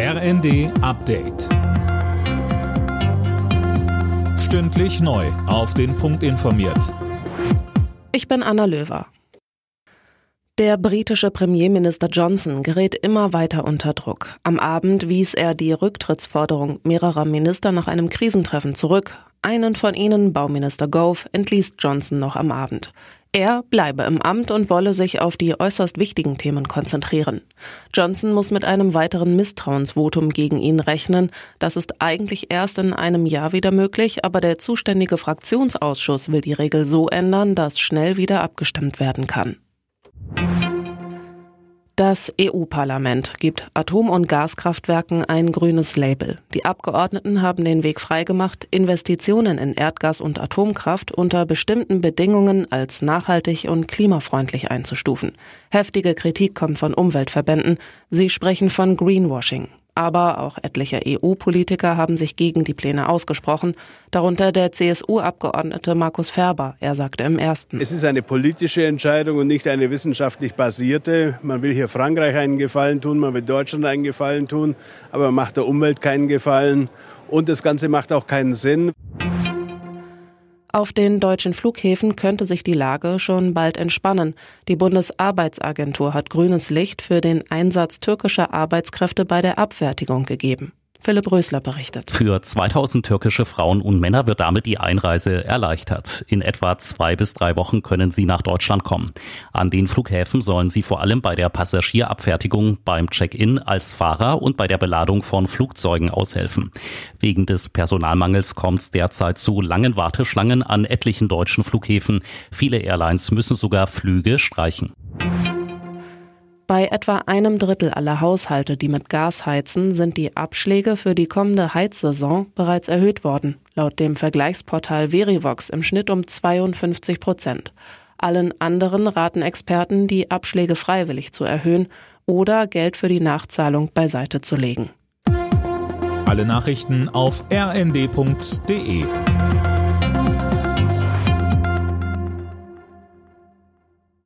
RND Update. Stündlich neu. Auf den Punkt informiert. Ich bin Anna Löwer. Der britische Premierminister Johnson gerät immer weiter unter Druck. Am Abend wies er die Rücktrittsforderung mehrerer Minister nach einem Krisentreffen zurück. Einen von ihnen, Bauminister Gove, entließ Johnson noch am Abend. Er bleibe im Amt und wolle sich auf die äußerst wichtigen Themen konzentrieren. Johnson muss mit einem weiteren Misstrauensvotum gegen ihn rechnen. Das ist eigentlich erst in einem Jahr wieder möglich, aber der zuständige Fraktionsausschuss will die Regel so ändern, dass schnell wieder abgestimmt werden kann. Das EU-Parlament gibt Atom- und Gaskraftwerken ein grünes Label. Die Abgeordneten haben den Weg freigemacht, Investitionen in Erdgas und Atomkraft unter bestimmten Bedingungen als nachhaltig und klimafreundlich einzustufen. Heftige Kritik kommt von Umweltverbänden. Sie sprechen von Greenwashing aber auch etliche EU-Politiker haben sich gegen die Pläne ausgesprochen, darunter der CSU-Abgeordnete Markus Ferber. Er sagte im ersten. Es ist eine politische Entscheidung und nicht eine wissenschaftlich basierte. Man will hier Frankreich einen Gefallen tun, man will Deutschland einen Gefallen tun, aber man macht der Umwelt keinen Gefallen und das Ganze macht auch keinen Sinn. Auf den deutschen Flughäfen könnte sich die Lage schon bald entspannen. Die Bundesarbeitsagentur hat grünes Licht für den Einsatz türkischer Arbeitskräfte bei der Abfertigung gegeben. Philipp Rösler berichtet. Für 2000 türkische Frauen und Männer wird damit die Einreise erleichtert. In etwa zwei bis drei Wochen können sie nach Deutschland kommen. An den Flughäfen sollen sie vor allem bei der Passagierabfertigung, beim Check-in als Fahrer und bei der Beladung von Flugzeugen aushelfen. Wegen des Personalmangels kommt es derzeit zu langen Warteschlangen an etlichen deutschen Flughäfen. Viele Airlines müssen sogar Flüge streichen. Bei etwa einem Drittel aller Haushalte, die mit Gas heizen, sind die Abschläge für die kommende Heizsaison bereits erhöht worden. Laut dem Vergleichsportal Verivox im Schnitt um 52 Prozent. Allen anderen raten Experten, die Abschläge freiwillig zu erhöhen oder Geld für die Nachzahlung beiseite zu legen. Alle Nachrichten auf rnd.de